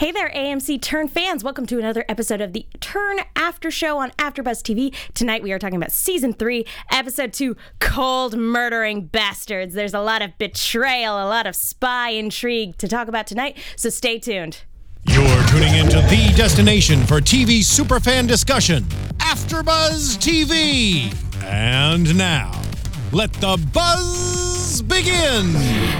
Hey there, AMC Turn fans. Welcome to another episode of the Turn After Show on AfterBuzz TV. Tonight we are talking about season three, episode two, Cold Murdering Bastards. There's a lot of betrayal, a lot of spy intrigue to talk about tonight, so stay tuned. You're tuning into the destination for TV superfan discussion, AfterBuzz TV. And now, let the buzz begin.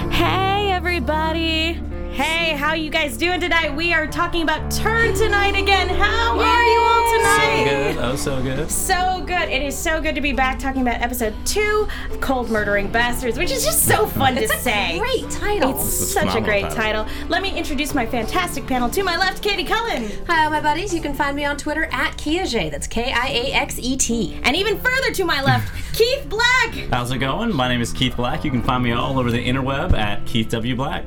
Hey, everybody. Hey, how you guys doing tonight? We are talking about Turn tonight again. How are you all tonight? So good. Oh, so good. So good. It is so good to be back talking about episode two of Cold Murdering Bastards, which is just so fun to say. Great title. It's It's such a great title. title. Let me introduce my fantastic panel. To my left, Katie Cullen. Hi, all my buddies. You can find me on Twitter at Kiaxet. That's K I A X E T. And even further to my left, Keith Black. How's it going? My name is Keith Black. You can find me all over the interweb at Keith W. Black.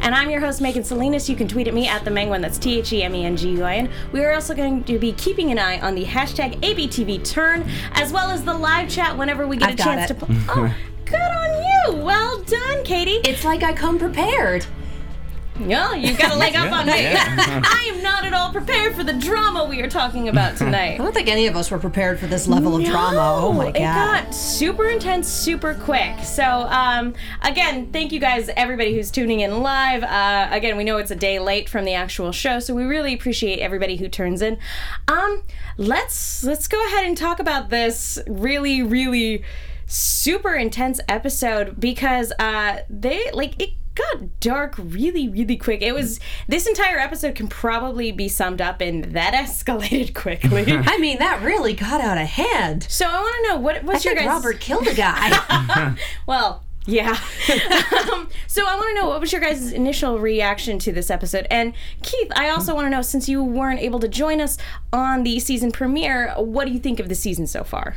And I'm your host, Megan Salinas. You can tweet at me at the Menguin. That's T H E M E N G U I N. We are also going to be keeping an eye on the hashtag ABTV turn, as well as the live chat whenever we get I've a chance it. to. Po- oh, good on you. Well done, Katie. It's like I come prepared. Well, you've got a leg up Yeah, on me. yeah. I am not at all prepared for the drama we are talking about tonight. I don't think any of us were prepared for this level of drama. Oh my god. It got super intense, super quick. So, um, again, thank you guys, everybody who's tuning in live. Uh, again, we know it's a day late from the actual show, so we really appreciate everybody who turns in. Um, let's let's go ahead and talk about this really, really super intense episode because uh, they like it got dark really really quick it was this entire episode can probably be summed up in that escalated quickly I mean, that really got out of hand. so i want to know what I your guys Robert killed a guy. well, yeah. um, so I want to know what was your guys' initial reaction to this episode? And Keith, I also want to know since you weren't able to join us on the season premiere, what do you think of the season so far?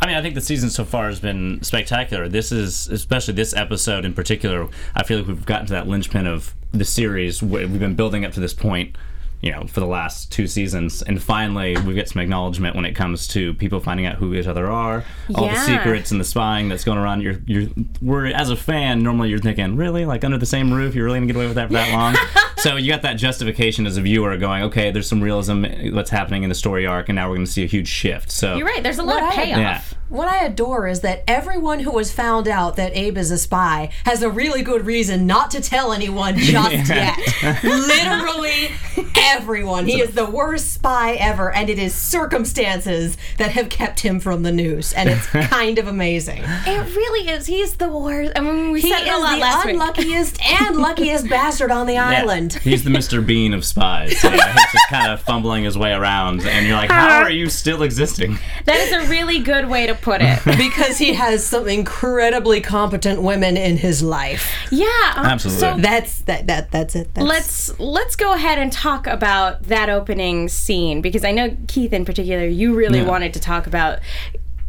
I mean, I think the season so far has been spectacular. This is, especially this episode in particular, I feel like we've gotten to that linchpin of the series. We've been building up to this point, you know, for the last two seasons, and finally we get some acknowledgement when it comes to people finding out who each other are, all the secrets and the spying that's going around. You're, you're, we're as a fan, normally you're thinking, really, like under the same roof, you're really gonna get away with that for that long? so you got that justification as a viewer, going, okay, there's some realism eh, that's happening in the story arc, and now we're gonna see a huge shift. So You're right. There's a lot of What I- payoff. Yeah. What I adore is that everyone who has found out that Abe is a spy has a really good reason not to tell anyone just yet. Literally everyone. He is the worst spy ever, and it is circumstances that have kept him from the news, and it's kind of amazing. It really is. He's the worst. I mean, we He said it a lot the last week. unluckiest and luckiest bastard on the Yeah. island. He's the Mr. Bean of spies. Yeah, he's just kind of fumbling his way around, and you're like, how uh-huh. are you still existing? That is a really good way to put it. because he has some incredibly competent women in his life. Yeah. um, Absolutely. So That's that that that's it. That's, let's let's go ahead and talk about that opening scene because I know Keith in particular you really Yeah. wanted to talk about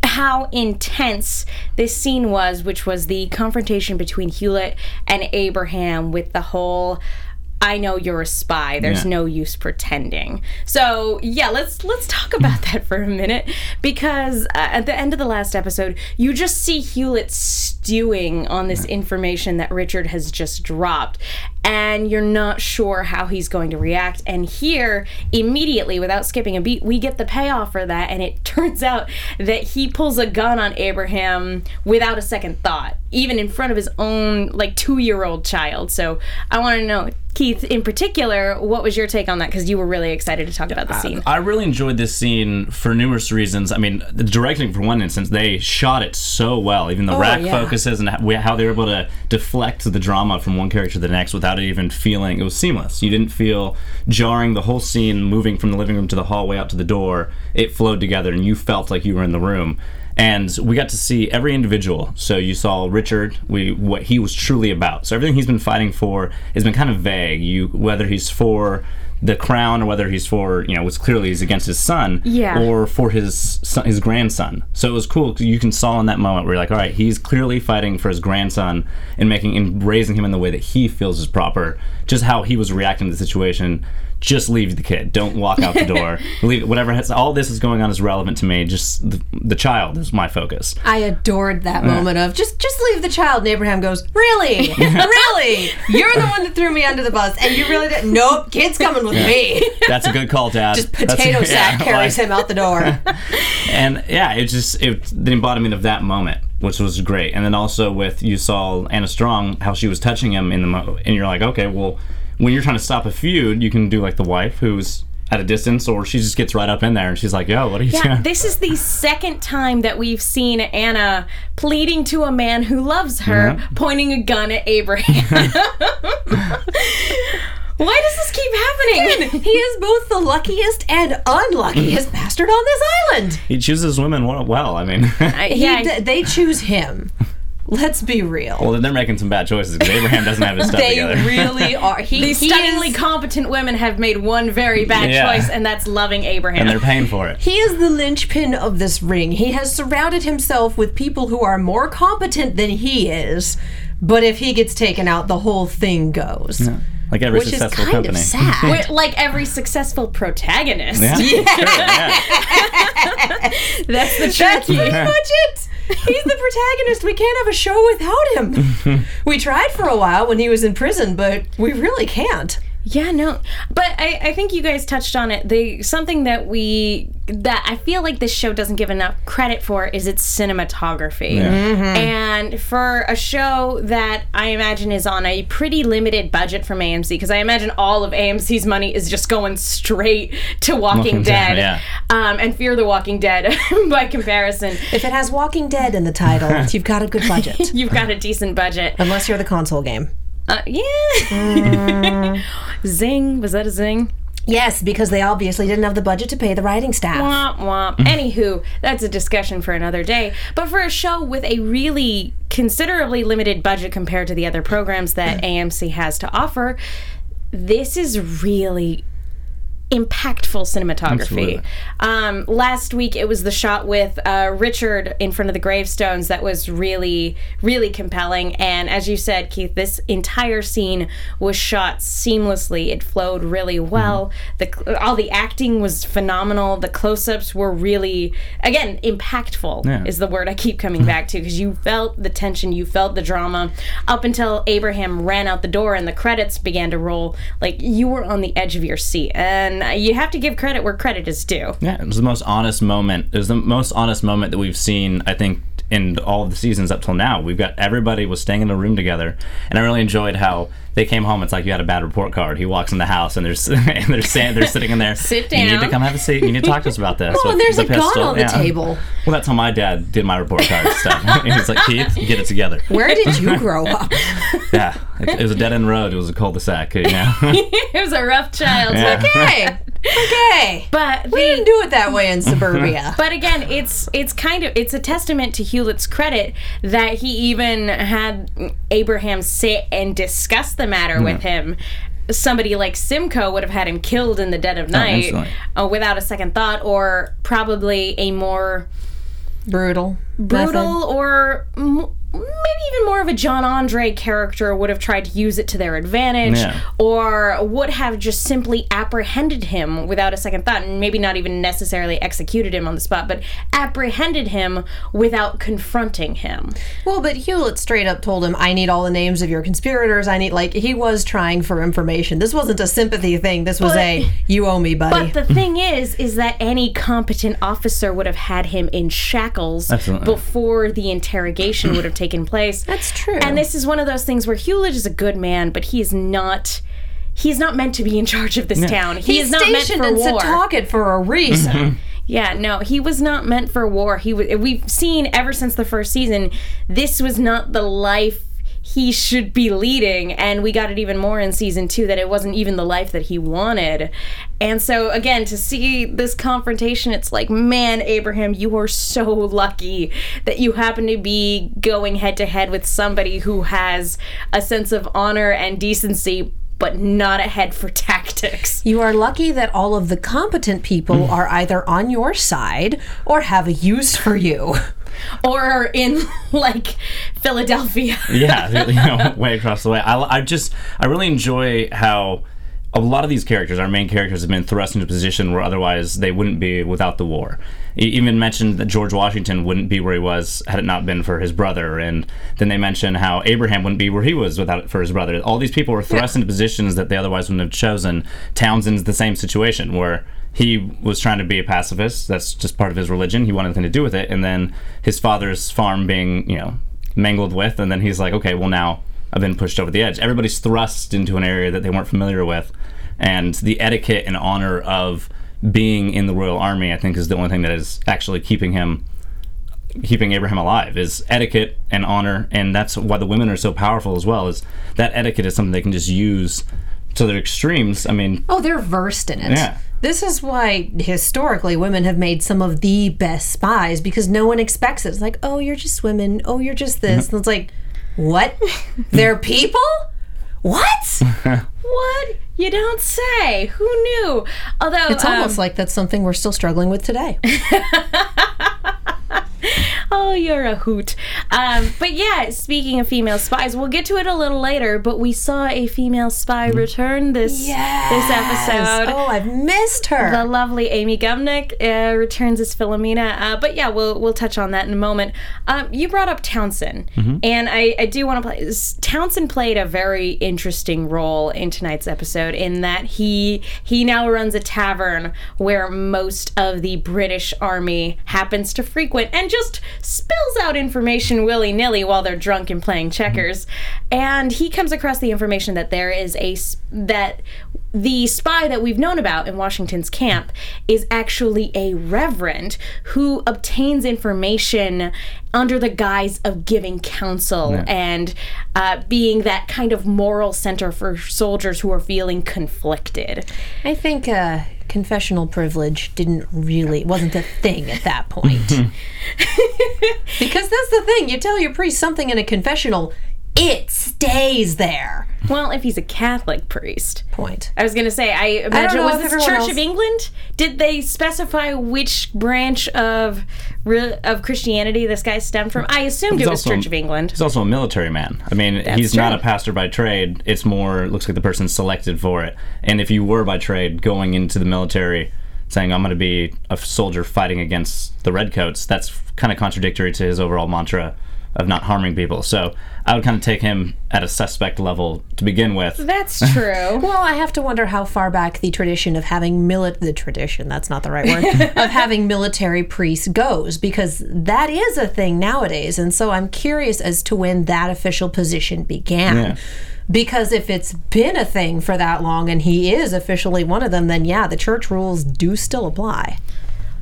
how intense this scene was which was the confrontation between Hewlett and Abraham with the whole I know you're a spy. There's Yeah. no use pretending. So yeah, let's let's talk about that for a minute because uh, at the end of the last episode, you just see Hewlett stewing on this information that Richard has just dropped, and you're not sure how he's going to react. And here, immediately, without skipping a beat, we get the payoff for that, and it turns out that he pulls a gun on Abraham without a second thought, even in front of his own like two year old child. So I want to know. Keith, in particular, what was your take on that? Because you were really excited to talk about the scene. I really enjoyed this scene for numerous reasons. I mean, the directing, for one instance, they shot it so well. Even the oh, rack yeah. focuses and how how they were able to deflect the drama from one character to the next without it even feeling it was seamless. You didn't feel jarring. The whole scene moving from the living room to the hallway out to the door, it flowed together, and you felt like you were in the room. And we got to see every individual. So you saw Richard, we what he was truly about. So everything he's been fighting for has been kind of vague. You whether he's for the crown or whether he's for you know what's clearly he's against his son Yeah. or for his son, his grandson so it was cool you can saw in that moment where you're like all right he's clearly fighting for his grandson and making and raising him in the way that he feels is proper just how he was reacting to the situation just leave the kid don't walk out the door leave whatever has all this is going on is relevant to me just the, the child is my focus I adored that moment of just just leave the child. And Abraham goes, Really? really? You're the one that threw me under the bus, and you really didn't. Nope, kid's coming with me. that's a good call dad Just That's- potato yeah, sack carries like- him out the door. and yeah, it just it, the embodiment of that moment, which was great. And then also with you saw Anna Strong, how she was touching him in the mo- and you're like, okay, well, when you're trying to stop a feud, you can do like the wife who's at a distance, or she just gets right up in there and she's like, yo, what are you Yeah, doing? this is the second time that we've seen Anna pleading to a man who loves her, pointing a gun at Abraham. Why does this keep happening? he is both the luckiest and unluckiest bastard on this island. he chooses women well. well I mean, He, yeah, d- they choose him. Let's be real. well, then they're making some bad choices because Abraham doesn't have his stuff they together. really are. He, these he stunningly is- competent women have made one very bad Yeah. choice, and that's loving Abraham. and they're paying for it. He is the linchpin of this ring. He has surrounded himself with people who are more competent than he is. But if he gets taken out, the whole thing goes. Like every Which is kind company. of sad. We're- like every successful protagonist. Yeah. Sure, yeah. That's the That's tricky. pretty much it. He's the protagonist. We can't have a show without him. we tried for a while when he was in prison, but we really can't. Yeah, no, but I, I think you guys touched on it. They something that we that I feel like this show doesn't give enough credit for is its cinematography. And for a show that I imagine is on a pretty limited budget from AMC, because I imagine all of AMC's money is just going straight to Walking, Walking Dead, Dead, yeah. um, and Fear the Walking Dead by comparison. If it has Walking Dead in the title, you've got a good budget. You've got a decent budget. Unless you're the console game. Uh, yeah. zing. Was that a zing? Yes, because they obviously didn't have the budget to pay the writing staff. Womp womp. Anywho, that's a discussion for another day. But for a show with a really considerably limited budget compared to the other programs that AMC has to offer, this is really impactful cinematography. Um, last week it was the shot with uh, Richard in front of the gravestones that was really, really compelling. And as you said, Keith, this entire scene was shot seamlessly. It flowed really well. The all the acting was phenomenal. The close-ups were really, again, impactful. Yeah. Is the word I keep coming back to because you felt the tension, you felt the drama, up until Abraham ran out the door and the credits began to roll. Like you were on the edge of your seat, and you have to give credit where credit is due. Yeah, it was the most honest moment. It was the most honest moment that we've seen, I think, in all of the seasons up till now. We've got everybody was staying in a room together, and I really enjoyed how they came home. It's like you had a bad report card. He walks in the house, and there's and they're saying they're sitting in there. Sit down. You need to come have a seat. You need to talk to us about this. Oh, with there's the a gun on the table. Well, that's how my dad did my report card stuff. he's like, Keith, get it together. Where did you grow up? Yeah, it, it was a dead end road. It was a cul-de-sac. You know. it was a rough child. Yeah. Okay. Okay. But We didn't do it that way in suburbia. but again, it's it's kind of it's a testament to Hewlett's credit that he even had Abraham sit and discuss the matter with him. Somebody like Simcoe would have had him killed in the dead of night instantly. uh, without a second thought, or probably a more Brutal. brutal or m- maybe even more of a John Andre character would have tried to use it to their advantage Yeah. or would have just simply apprehended him without a second thought and maybe not even necessarily executed him on the spot but apprehended him without confronting him. Well, but Hewlett straight up told him, I need all the names of your conspirators. I need, like, he was trying for information. This wasn't a sympathy thing. This was But- a, you owe me, buddy. But the thing is, is that any competent officer would have had him in shackles Absolutely. before the interrogation would have taken place. That's true. And this is one of those things where Hewlett is a good man, but he is not. He's not meant to be in charge of this town. He He's is not meant for war. He's stationed for in war. Setauket for a reason. Mm-hmm. Yeah, no, he was not meant for war. He was. We've seen ever since the first season, this was not the life he should be leading, and we got it even more in season two that it wasn't even the life that he wanted. And so again, to see this confrontation, it's like, man, Abraham, you are so lucky that you happen to be going head to head with somebody who has a sense of honor and decency but not ahead for tactics. You are lucky that all of the competent people mm. are either on your side or have a use for you. Or in like Philadelphia. yeah, you know, way across the way. I, I just, I really enjoy how a lot of these characters, our main characters, have been thrust into a position where otherwise they wouldn't be without the war. He even mentioned that George Washington wouldn't be where he was had it not been for his brother, and then they mention how Abraham wouldn't be where he was without it for his brother. All these people were thrust into positions that they otherwise wouldn't have chosen. Townsend's the same situation where he was trying to be a pacifist. That's just part of his religion. He wanted nothing to do with it, and then his father's farm being, you know, mangled with, and then he's like, okay, well now I've been pushed over the edge. Everybody's thrust into an area that they weren't familiar with, and the etiquette and honor of being in the Royal Army, I think, is the only thing that is actually keeping him, keeping Abraham alive. Is etiquette and honor, and that's why the women are so powerful as well. Is that etiquette is something they can just use to their extremes. I mean, Oh, they're versed in it. Yeah. This is why historically women have made some of the best spies because no one expects it. It's like, oh, you're just women. Oh, you're just this. And it's like, what? They're people? What? What? You don't say. Who knew? Although It's um, almost like that's something we're still struggling with today. Oh, you're a hoot. Um, but yeah, speaking of female spies, we'll get to it a little later. But we saw a female spy return this this episode. Oh, I've missed her. The lovely Amy Gumenick uh, returns as Philomena. Uh, but yeah, we'll we'll touch on that in a moment. Um, you brought up Townsend, and I, I do want to play. Townsend played a very interesting role in tonight's episode in that he he now runs a tavern where most of the British Army happens to frequent, and just spills out information willy nilly while they're drunk and playing checkers. And he comes across the information that there is a that the spy that we've known about in Washington's camp is actually a reverend who obtains information under the guise of giving counsel and uh, being that kind of moral center for soldiers who are feeling conflicted. I think uh, confessional privilege didn't really wasn't a thing at that point. Mm-hmm. because that's the thing. You tell your priest something in a confessional, it stays there. Well, if he's a Catholic priest. Point. I was going to say, I imagine, know was if this Church else- of England? Did they specify which branch of re- of Christianity this guy stemmed from? I assumed it was also- Church of England. He's also a military man. I mean, he's not a pastor by trade. It's more looks like the person's selected for it. And if you were by trade going into the military, saying I'm going to be a soldier fighting against the redcoats, that's kind of contradictory to his overall mantra of not harming people. So I would kind of take him at a suspect level to begin with. That's true. Well, I have to wonder how far back the tradition of having milit the tradition, that's not the right word, of having military priests goes because that is a thing nowadays. And so I'm curious as to when that official position began. Yeah. Because if it's been a thing for that long and he is officially one of them, then yeah, the church rules do still apply.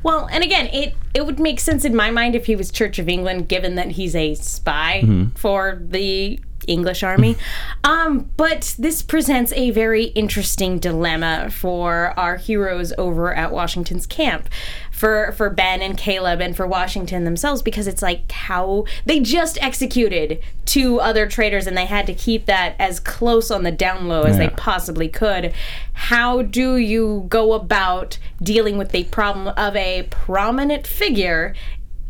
Well, and again, it it would make sense in my mind if he was Church of England, given that he's a spy mm-hmm. for the English army. um, but this presents a very interesting dilemma for our heroes over at Washington's camp. For, for Ben and Caleb and for Washington themselves because it's like how they just executed two other traitors and they had to keep that as close on the down low as they possibly could. How do you go about dealing with the problem of a prominent figure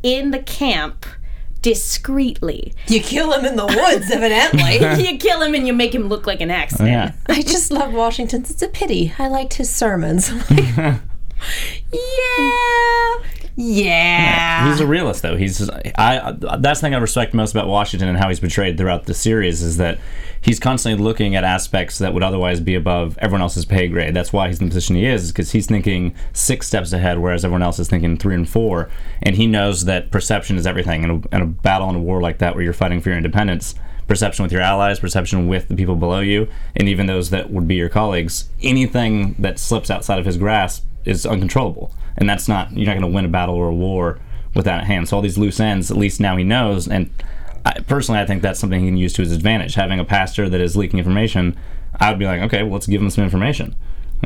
in the camp discreetly? You kill him in the woods, evidently. you kill him and you make him look like an accident. Yeah. I just love Washington's. It's a pity. I liked his sermons. Yeah. Yeah. He's a realist, though. He's I. That's the thing I respect most about Washington and how he's portrayed throughout the series is that he's constantly looking at aspects that would otherwise be above everyone else's pay grade. That's why he's in the position he is, because he's thinking six steps ahead, whereas everyone else is thinking three and four. And he knows that perception is everything. In a, in a battle and a war like that, where you're fighting for your independence, perception with your allies, perception with the people below you, and even those that would be your colleagues. Anything that slips outside of his grasp is uncontrollable, and that's not you're not going to win a battle or a war with that at hand. So all these loose ends, at least now he knows. And I, personally, I think that's something he can use to his advantage. Having a pastor that is leaking information, I would be like, okay, well, let's give him some information.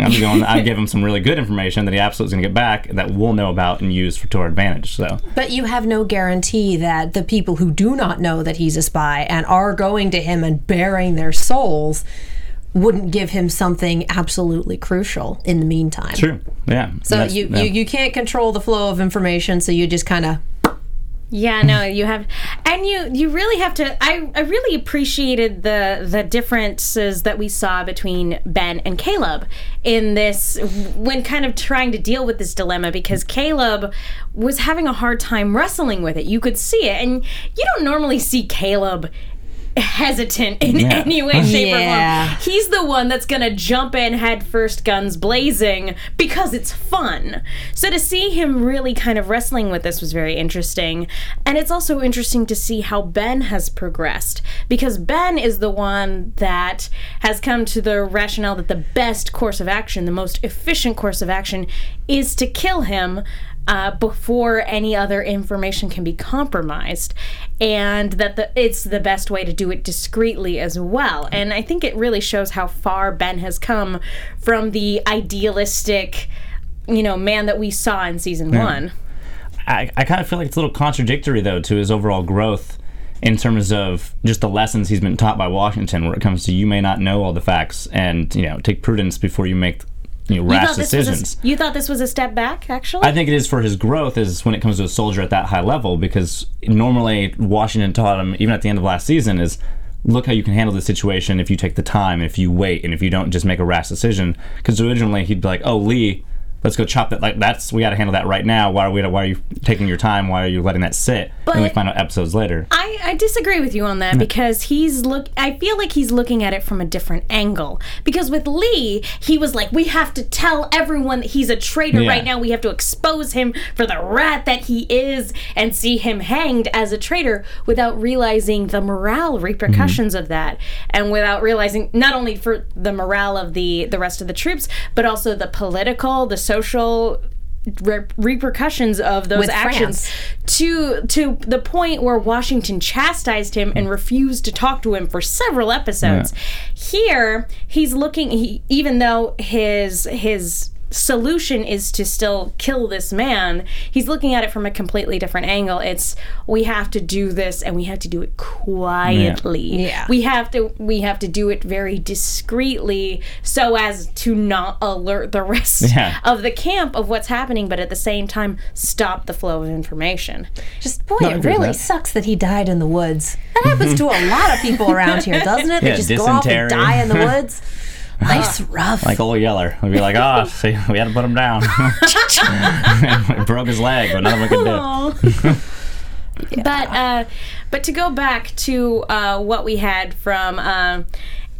Be going. I'd give him some really good information that he absolutely is going to get back that we'll know about and use for to our advantage. So But you have no guarantee that the people who do not know that he's a spy and are going to him and bearing their souls wouldn't give him something absolutely crucial in the meantime. True. Yeah. So you, yeah. you you can't control the flow of information, so you just kind of Yeah, no, you have, and you you really have to. I I really appreciated the the differences that we saw between Ben and Caleb in this when kind of trying to deal with this dilemma because Caleb was having a hard time wrestling with it. You could see it, and you don't normally see Caleb hesitant in Yeah. any way, shape, Yeah. or form. He's the one that's gonna jump in head first, guns blazing, because it's fun. So to see him really kind of wrestling with this was very interesting. And it's also interesting to see how Ben has progressed, because Ben is the one that has come to the rationale that the best course of action, the most efficient course of action, is to kill him uh, before any other information can be compromised, and that the, it's the best way to do it discreetly as well. And I think it really shows how far Ben has come from the idealistic, you know, man that we saw in season one. I, I kind of feel like it's a little contradictory though to his overall growth in terms of just the lessons he's been taught by Washington, where it comes to you may not know all the facts and you know take prudence before you make you know rash thought, this was decisions. a, you thought this was a step back, actually? I think it is for his growth is when it comes to a soldier at that high level because normally Washington taught him even at the end of last season is look how you can handle the situation if you take the time if you wait and if you don't just make a rash decision because originally he'd be like oh Lee let's go chop that like that's we got to handle that right now why are we why are you taking your time why are you letting that sit and we find out episodes later I, I disagree with you on that because he's look I feel like he's looking at it from a different angle. Because with Lee, he was like, We have to tell everyone that he's a traitor Yeah. right now. We have to expose him for the rat that he is and see him hanged as a traitor without realizing the morale repercussions mm-hmm. of that. And without realizing not only for the morale of the the rest of the troops, but also the political, the social re- repercussions of those With actions to to the point where Washington chastised him and refused to talk to him for several episodes. Here, he's looking he, even though his his solution is to still kill this man he's looking at it from a completely different angle it's we have to do this and we have to do it quietly Yeah. we have to we have to do it very discreetly so as to not alert the rest Yeah. of the camp of what's happening, but at the same time stop the flow of information. just boy, No, I it really that. sucks that he died in the woods. That happens to a lot of people around here, doesn't it? They Yeah, just go off and die in the woods. Life's rough. like old Yeller We'd be like oh see we had to put him down we broke his leg but nothing we could do But uh, but to go back to uh, what we had from. Uh,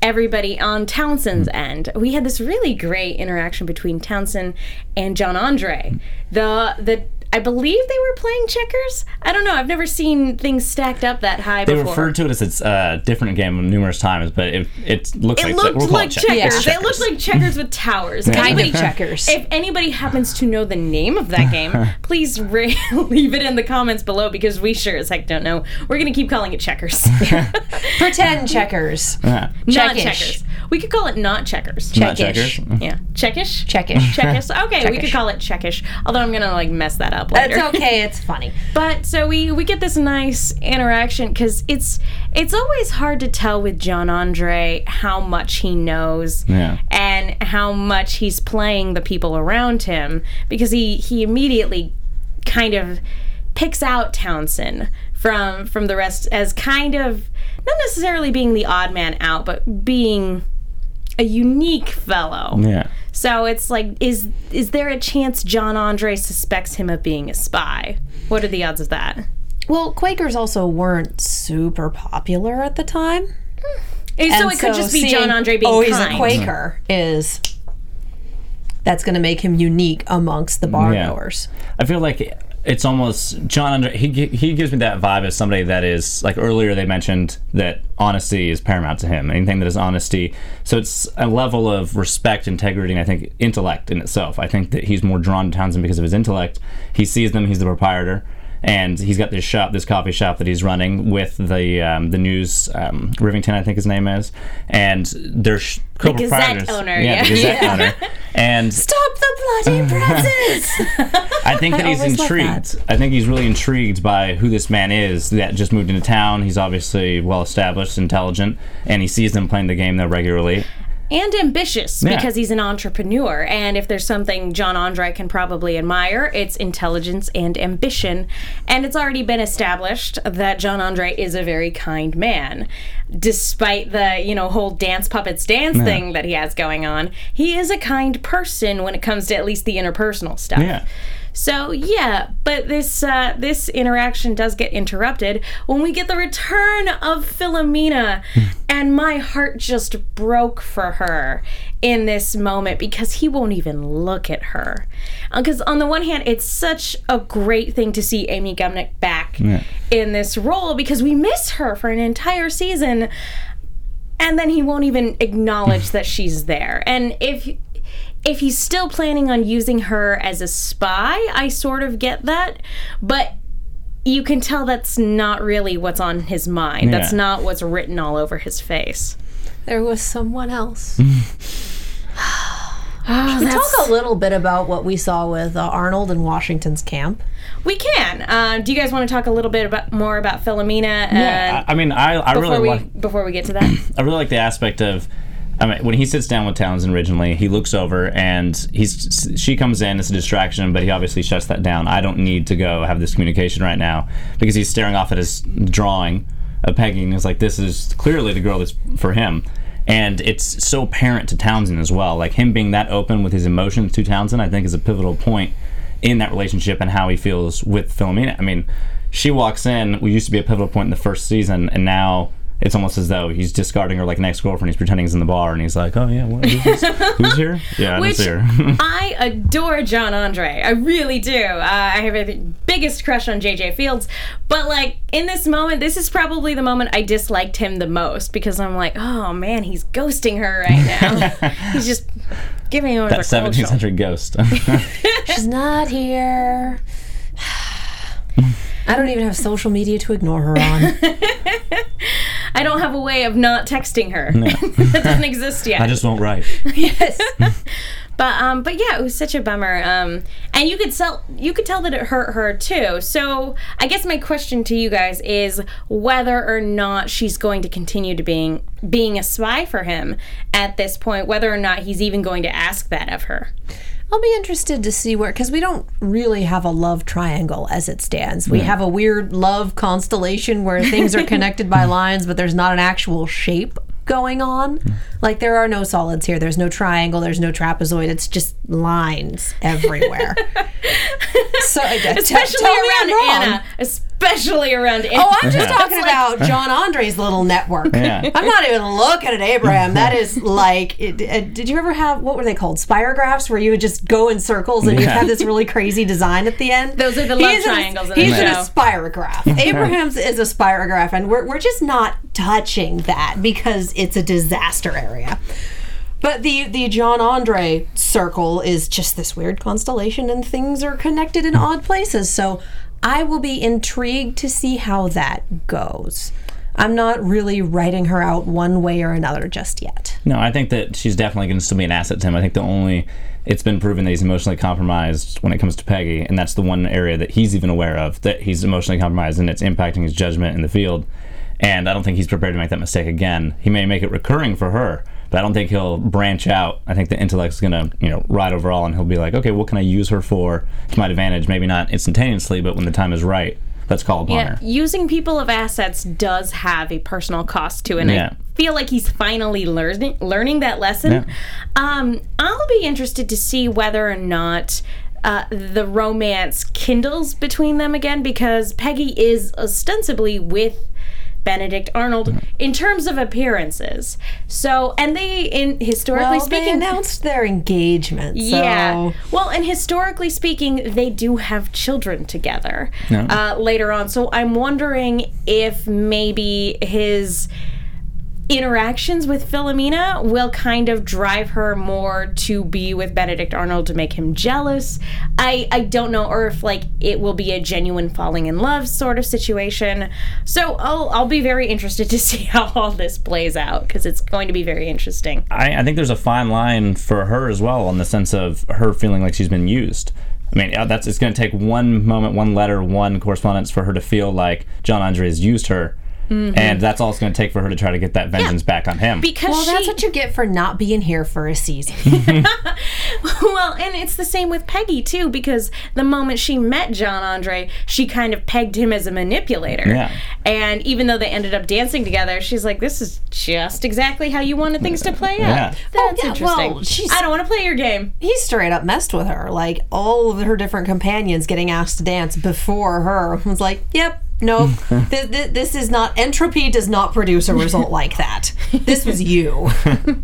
Everybody on Townsend's end, we had this really great interaction between Townsend and John Andre. The the I believe they were playing checkers. I don't know. I've never seen things stacked up that high They before. referred to it as it's a different game numerous times, but it, it looks It like looked we'll like it checkers. checkers. It looked like checkers with towers. kind Anybody- of checkers. If anybody happens to know the name of that game, please ra- leave it in the comments below because we sure as heck don't know. We're gonna keep calling it checkers, Pretend checkers. Yeah. not checkers. We could call it not checkers. Not Checkish. checkers. Yeah, checkish. Checkish. Checkish. Okay, we could call it checkish. Although I'm gonna like mess that up later. That's okay. It's funny. But so we we get this nice interaction because it's it's always hard to tell with John Andre how much he knows Yeah. and how much he's playing the people around him because he he immediately kind of picks out Townsend from from the rest as kind of not necessarily being the odd man out but being a unique fellow. Yeah. So it's like, is is there a chance John Andre suspects him of being a spy? What are the odds of that? Well, Quakers also weren't super popular at the time. And so And it could just be seeing, John Andre being oh, he's kind. a Quaker is that's going to make him unique amongst the bar Yeah. goers. I feel like it's almost John Andre. He he gives me that vibe as somebody that is like earlier they mentioned that honesty is paramount to him. Anything that is honesty, so it's a level of respect, integrity, and I think intellect in itself. I think that he's more drawn to Townsend because of his intellect. He sees them. He's the proprietor. And he's got this shop, this coffee shop that he's running with the um, the news um, Rivington, I think his name is, and they're sh- co-proprietors. owner, yeah, the yeah. Owner. And Stop the bloody presses! I think that I he's intrigued. I think he's really intrigued by who this man is that just moved into town. He's obviously well established, intelligent, and he sees them playing the game there regularly. And ambitious Yeah. because he's an entrepreneur. And if there's something John Andre can probably admire, it's intelligence and ambition. And it's already been established that John Andre is a very kind man. Despite the, you know, whole dance puppets dance thing that he has going on, he is a kind person when it comes to at least the interpersonal stuff. Yeah. So yeah, but this uh, this interaction does get interrupted when we get the return of Philomena, and my heart just broke for her in this moment because he won't even look at her. Because on the one hand, it's such a great thing to see Amy Gumenick back in this role because we miss her for an entire season and then he won't even acknowledge that she's there. And if if he's still planning on using her as a spy, I sort of get that, but you can tell that's not really what's on his mind. That's not what's written all over his face. There was someone else. Oh, We talk a little bit about what we saw with uh, Arnold in Washington's camp. we can. Uh, do you guys want to talk a little bit about more about Philomena? And Yeah, I, I mean, I, I before really we like before we get to that, I really like the aspect of. I mean, when he sits down with Townsend originally, he looks over and he's she comes in. It's a distraction, but he obviously shuts that down. I don't need to go have this communication right now because he's staring off at his drawing of Peggy and he's like, "This is clearly the girl that's for him." And it's so apparent to Townsend as well. Like him being that open with his emotions to Townsend, I think is a pivotal point in that relationship and how he feels with Philomena. I mean, she walks in. We used to be a pivotal point in the first season, and now it's almost as though he's discarding her like an ex-girlfriend. He's pretending he's in the bar, and he's like, "Oh yeah, what, who's, this? who's here? Yeah, I don't Which see her." I adore John Andre. I really do. Uh, I have a biggest crush on JJ Fields. But like in this moment, this is probably the moment I disliked him the most because I'm like, oh man, he's ghosting her right now. he's just giving her that the cold 17th shoulder. century ghost. She's not here. I don't even have social media to ignore her on. I don't have a way of not texting her. that doesn't exist yet. I just won't write. yes. But um, but yeah, it was such a bummer. Um, and you could tell you could tell that it hurt her too. So I guess my question to you guys is whether or not she's going to continue to being being a spy for him at this point. Whether or not he's even going to ask that of her. I'll be interested to see where, because we don't really have a love triangle as it stands. We have a weird love constellation where things are connected by lines, but there's not an actual shape going on. Like there are no solids here. There's no triangle. There's no trapezoid. It's just lines everywhere. so I guess Especially tell me around I'm wrong. Anna. Especially around Anna. Oh, I'm just Yeah. talking about John Andre's little network. Yeah. I'm not even looking at Abraham. That is like, it, it- uh, did you ever have what were they called? Spirographs, where you would just go in circles and you'd have this really crazy design at the end. Those are the love He's in a- triangles in the he's in a spirograph. Abraham's is a spirograph, and we're we're just not touching that because it's a disaster area. But the the John Andre circle is just this weird constellation, and things are connected in odd places. So I will be intrigued to see how that goes. I'm not really writing her out one way or another just yet. No, I think that she's definitely going to still be an asset to him. I think the only it's been proven that he's emotionally compromised when it comes to Peggy, and that's the one area that he's even aware of that he's emotionally compromised and it's impacting his judgment in the field. And I don't think he's prepared to make that mistake again. He may make it recurring for her, but I don't think he'll branch out. I think the intellect's going to, you know, ride overall, and he'll be like, okay, what can I use her for to my advantage? Maybe not instantaneously, but when the time is right, let's call upon Yeah, her. using people of assets does have a personal cost to it. Yeah. I feel like he's finally learning learning that lesson. Yeah. Um, I'll be interested to see whether or not uh, the romance kindles between them again because Peggy is ostensibly with Benedict Arnold in terms of appearances. So, and they, in historically Well, they speaking, announced their engagement. So yeah. Well, and historically speaking, they do have children together Yeah. uh, later on. So I'm wondering if maybe his interactions with Philomena will kind of drive her more to be with Benedict Arnold to make him jealous. I I don't know, or if like it will be a genuine falling in love sort of situation. So I'll I'll be very interested to see how all this plays out because it's going to be very interesting. I, I think there's a fine line for her as well, in the sense of her feeling like she's been used. I mean, that's it's going to take one moment, one letter, one correspondence for her to feel like John Andre has used her, Mm-hmm. and that's all it's going to take for her to try to get that vengeance back on him. because Well, she, that's what you get for not being here for a season. well, and it's the same with Peggy too, because the moment she met John Andre, she kind of pegged him as a manipulator. Yeah. And even though they ended up dancing together, she's like, "This is just exactly how you wanted things to play out." Yeah. Oh, that's Oh, yeah, interesting. well, she's- I don't want to play your game. he straight up messed with her. Like all of her different companions getting asked to dance before her was like, "Yep, nope. this, is not entropy. Does not produce a result like that. This was you."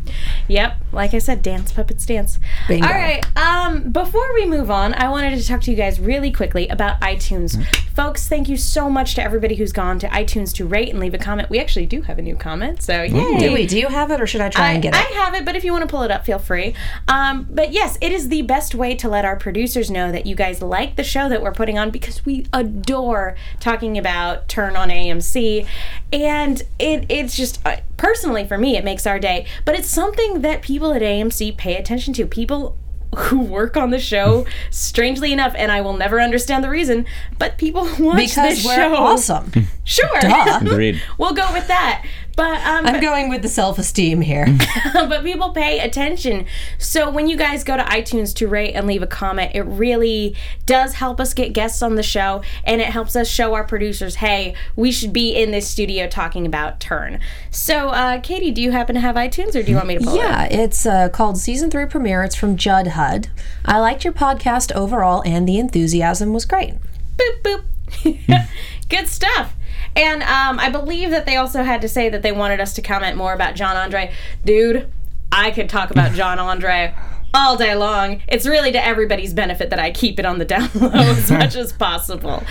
Yep, like I said, dance puppets dance. Bingo. All right. Um, before we move on, I wanted to talk to you guys really quickly about iTunes, folks. Thank you so much to everybody who's gone to iTunes to rate and leave a comment. We actually do have a new comment, so yay! Do we? Do you have it, or should I try I, and get it? I have it, but if you want to pull it up, feel free. Um, but yes, it is the best way to let our producers know that you guys like the show that we're putting on because we adore talking about About turn on AMC, and it it's just uh, personally for me it makes our day. But it's something that people at AMC pay attention to. People who work on the show, strangely enough, and I will never understand the reason, but people watch because this we're show. awesome. Sure, Duh. Agreed. we'll go with that. But um, I'm going with the self-esteem here. but people pay attention. So when you guys go to iTunes to rate and leave a comment, it really does help us get guests on the show and it helps us show our producers, hey, we should be in this studio talking about Turn. So, uh, Katie, do you happen to have iTunes or do you want me to pull it? Yeah, it's uh, called Season 3 Premiere. It's from Judd Hud. I liked your podcast overall, and the enthusiasm was great. Boop, boop. Good stuff. And um, I believe that they also had to say that they wanted us to comment more about John Andre. Dude, I could talk about John Andre all day long. It's really to everybody's benefit that I keep it on the down low as much as possible.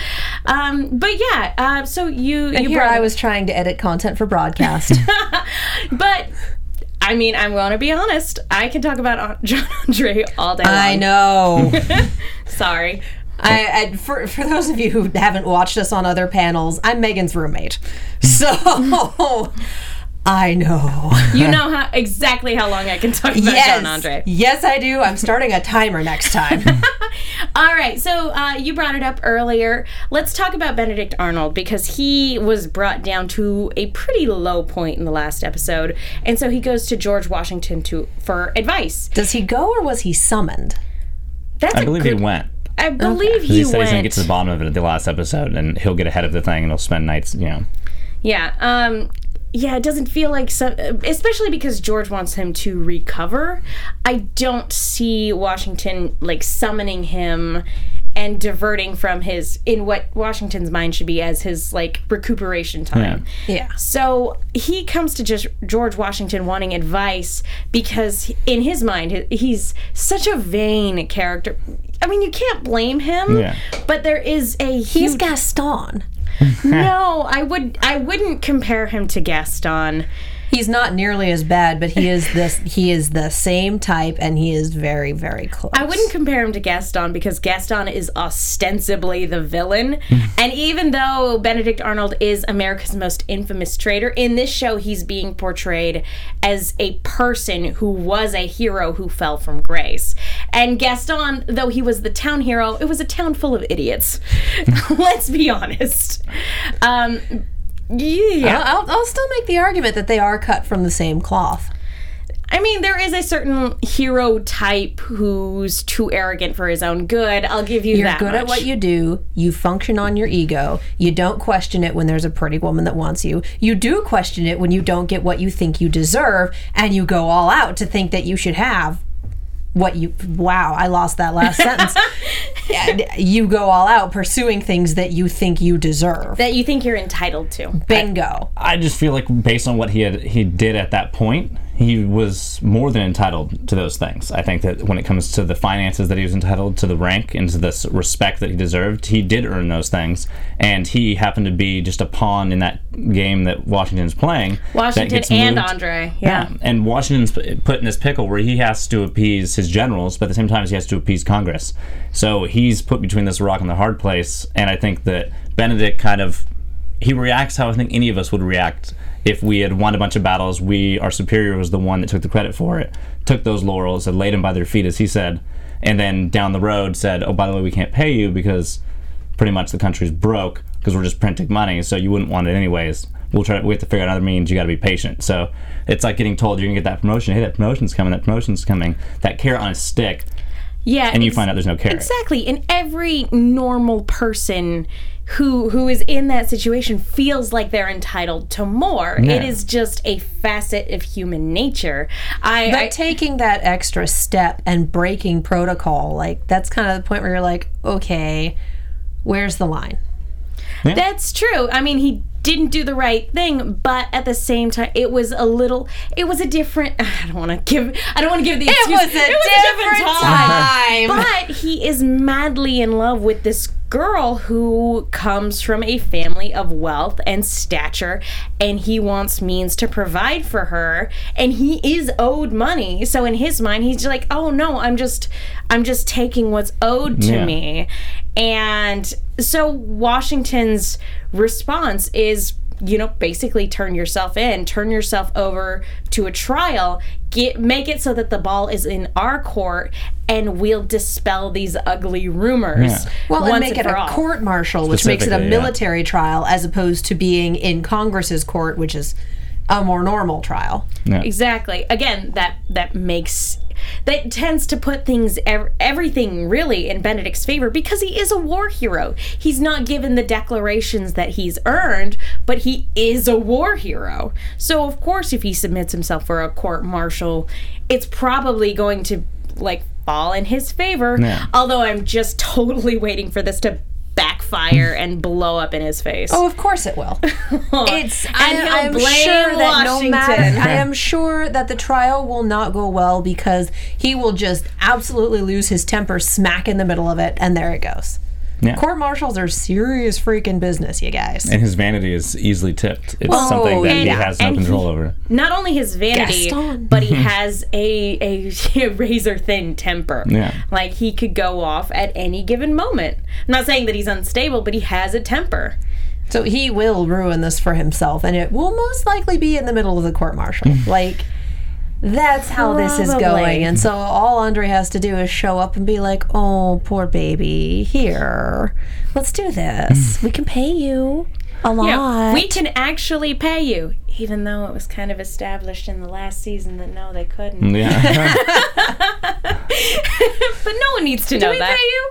Um, but yeah, uh, so you, And you here brought I was trying to edit content for broadcast. but. I mean, I'm going to be honest. I can talk about John Andre all day long. I know. Sorry. I, I for for those of you who haven't watched us on other panels, I'm Megan's roommate, so I know. You know how exactly how long I can talk about yes, John Andre. yes, I do. I'm starting a timer next time. All right, so uh, you brought it up earlier. Let's talk about Benedict Arnold because he was brought down to a pretty low point in the last episode, and so he goes to George Washington to for advice. Does he go or was he summoned? That's I a believe good, he went. I believe He, he, said went. he's gonna get to the bottom of it at the last episode, and he'll get ahead of the thing, and he'll spend nights, you know. Yeah. Um yeah, it doesn't feel like so especially because George wants him to recover. I don't see Washington like summoning him and diverting from his in what Washington's mind should be as his like recuperation time. Yeah. So he comes to just George Washington wanting advice because in his mind he's such a vain character. I mean, you can't blame him, Yeah. but there is a He's huge Gaston. no, I would I wouldn't compare him to Gaston. He's not nearly as bad, but he is this. He is the same type, and he is very, very close. I wouldn't compare him to Gaston because Gaston is ostensibly the villain. and even though Benedict Arnold is America's most infamous traitor, in this show he's being portrayed as a person who was a hero who fell from grace. And Gaston, though he was the town hero, it was a town full of idiots. Let's be honest. Um, yeah. I'll, I'll, I'll still make the argument that they are cut from the same cloth. I mean, there is a certain hero type who's too arrogant for his own good. I'll give you You're that. good at what you do. You function on your ego. You don't question it when there's a pretty woman that wants you. You do question it when you don't get what you think you deserve, and you go all out to think that you should have what you. Wow, I lost that last sentence. And you go all out pursuing things that you think you deserve. that you think you're entitled to. Bingo. I just feel like based on what he had he did at that point, he was more than entitled to those things. I think that when it comes to the finances that he was entitled to the rank and to the s- respect that he deserved, he did earn those things, and he happened to be just a pawn in that game that Washington's playing. Washington and. Andre. Yeah. and Washington's put in this pickle where he has to appease his generals, but at the same time he has to appease Congress. So he's put between this rock and the hard place, and I think that Benedict kind of he reacts how I think any of us would react if we had won a bunch of battles. We our superior was the one that took the credit for it, took those laurels and laid them by their feet, as he said, and then down the road said, "Oh, by the way, we can't pay you because pretty much the country's broke because we're just printing money, so you wouldn't want it anyways." we'll try. We have to figure out other means. You got to be patient. So it's like getting told you're gonna get that promotion. Hey, that promotion's coming. That promotion's coming. That carrot on a stick, Yeah, and you find out there's no carrot. Exactly. And every normal person who who is in that situation feels like they're entitled to more. Yeah. It is just a facet of human nature. I, But I taking that extra step and breaking protocol, like that's kind of the point where you're like, okay, where's the line? That's true. I mean, he didn't do the right thing, but at the same time, it was a little. It was a different. I don't want to give. I don't want to give the excuse. it was a different time. But he is madly in love with this girl who comes from a family of wealth and stature, and he wants means to provide for her, and he is owed money. So in his mind, he's like, "Oh no, I'm just, I'm just taking what's owed to Yeah. me." And so Washington's response is, you know, basically turn yourself in, turn yourself over to a trial, get make it so that the ball is in our court and we'll dispel these ugly rumors. Yeah. Well, and make it for a all. court martial, which makes it a Specifically, yeah. military trial as opposed to being in Congress's court, which is a more normal trial. Exactly. Again, that that makes that tends to put things everything really in Benedict's favor because he is a war hero. He's not given the declarations that he's earned, but he is a war hero. So of course if he submits himself for a court martial, it's probably going to like fall in his favor. Yeah. Although I'm just totally waiting for this to backfire and blow up in his face. Oh, of course it will. It's And I, I'm blame sure that no matter I am sure that the trial will not go well because he will just absolutely lose his temper smack in the middle of it and there it goes. Yeah. Court martials are serious freaking business, you guys. and his vanity is easily tipped. It's Well, something that he has no control he- over. not only his vanity, Gaston. but he has a a razor thin temper. Yeah. Like he could go off at any given moment. I'm not saying that he's unstable, but he has a temper. So he will ruin this for himself, and it will most likely be in the middle of the court martial. like, that's how this is going. And so all Andre has to do is show up and be like, oh, poor baby, here, let's do this. Mm. we can pay you a lot. Yeah, we can actually pay you, even though it was kind of established in the last season that no, they couldn't. Yeah. But no one needs to know that. we that. pay you?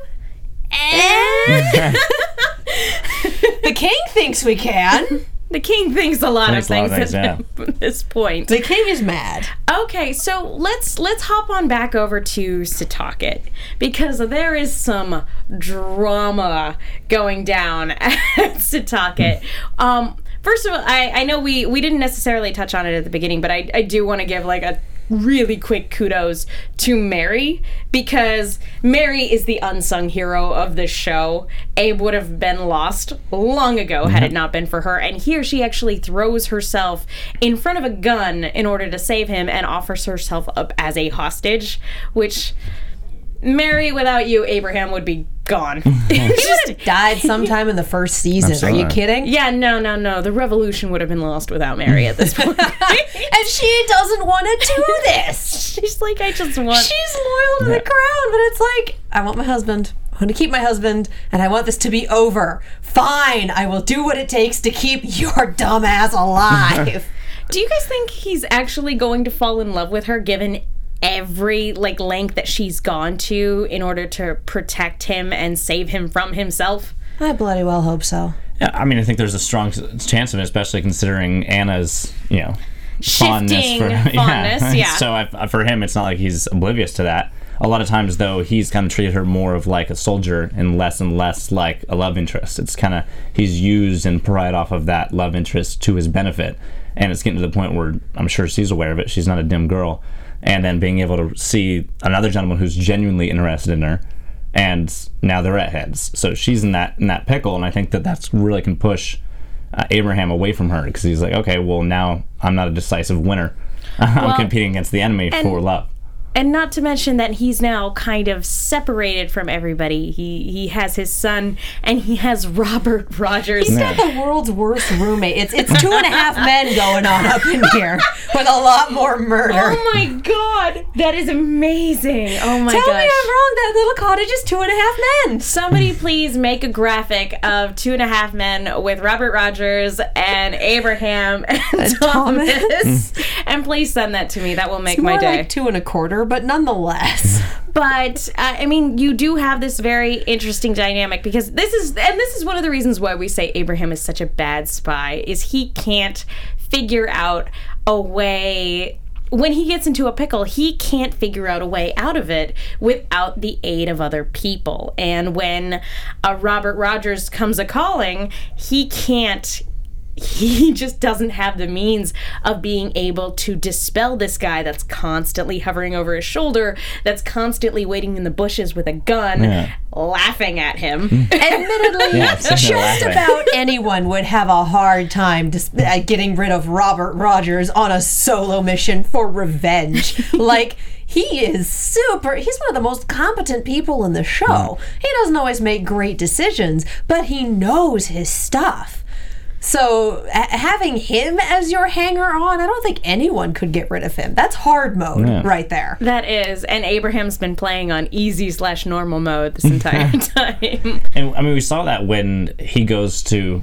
And eh? The king thinks we can. The king thinks a lot of Thinks a lot things at things, this point. The king is mad. Okay, so let's let's hop on back over to Setauket because there is some drama going down at Setauket. Um, first of all, I, I know we we didn't necessarily touch on it at the beginning, but I, I do want to give like a really quick kudos to Mary because Mary is the unsung hero of this show. Abe would have been lost long ago had it mm-hmm. not been for her. And here she actually throws herself in front of a gun in order to save him and offers herself up as a hostage, which Mary, without you, Abraham would be gone. It's just- Died sometime in the first season. Are you kidding? yeah, no, no, no. The revolution would have been lost without Mary at this point. And she doesn't want to do this. She's like, I just want. She's loyal to the crown, but it's like, I want my husband. I want to keep my husband, and I want this to be over. Fine, I will do what it takes to keep your dumb ass alive. Do you guys think he's actually going to fall in love with her given every like length that she's gone to in order to protect him and save him from himself? I bloody well hope so. Yeah, I mean, I think there's a strong chance of it, especially considering Anna's, you know, Shifting fondness, yeah. So I, for him, it's not like he's oblivious to that. A lot of times, though, he's kind of treated her more of like a soldier and less and less like a love interest. It's kind of he's used and pried off of that love interest to his benefit, and it's getting to the point where I'm sure she's aware of it. She's not a dim girl, and then being able to see another gentleman who's genuinely interested in her and now they're at heads. So she's in that in that pickle, and I think that that's really can push uh, Abraham away from her because he's like, okay, well now I'm not a decisive winner. I'm Well, competing against the enemy for love. And not to mention that he's now kind of separated from everybody. He he has his son and he has Robert Rogers. He's got the world's worst roommate. It's it's two and a half men going on up in here with a lot more murder. Oh my god, that is amazing! Oh my god. Tell gosh. me I'm wrong. That little cottage is two and a half men. Somebody please make a graphic of Two and a Half Men with Robert Rogers and Abraham and, Thomas, and please send that to me. That will make More my day. like two and a quarter, but nonetheless. but uh, I mean, you do have this very interesting dynamic because this is, and this is one of the reasons why we say Abraham is such a bad spy is he can't figure out a way. When he gets into a pickle, he can't figure out a way out of it without the aid of other people. And when uh, Robert Rogers comes a calling, he can't he just doesn't have the means of being able to dispel this guy that's constantly hovering over his shoulder, that's constantly waiting in the bushes with a gun, Yeah. laughing at him. Admittedly, Yeah, just about anyone would have a hard time dis- uh, getting rid of Robert Rogers on a solo mission for revenge. like, he is super, he's one of the most competent people in the show. He doesn't always make great decisions, but he knows his stuff. So, ha- having him as your hanger on, I don't think anyone could get rid of him. That's hard mode Yeah. right there. that is, and Abraham's been playing on easy slash normal mode this entire time. And I mean, we saw that when he goes to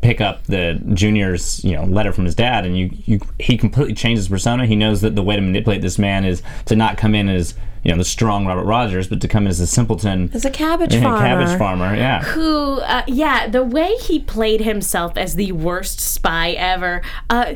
pick up the junior's, you know, letter from his dad, and you, you he completely changes persona. He knows that the way to manipulate this man is to not come in as you know the strong Robert Rogers, but to come in as a simpleton As a cabbage yeah, farmer. cabbage farmer. Yeah, who uh, yeah the way he played himself as the worst spy ever uh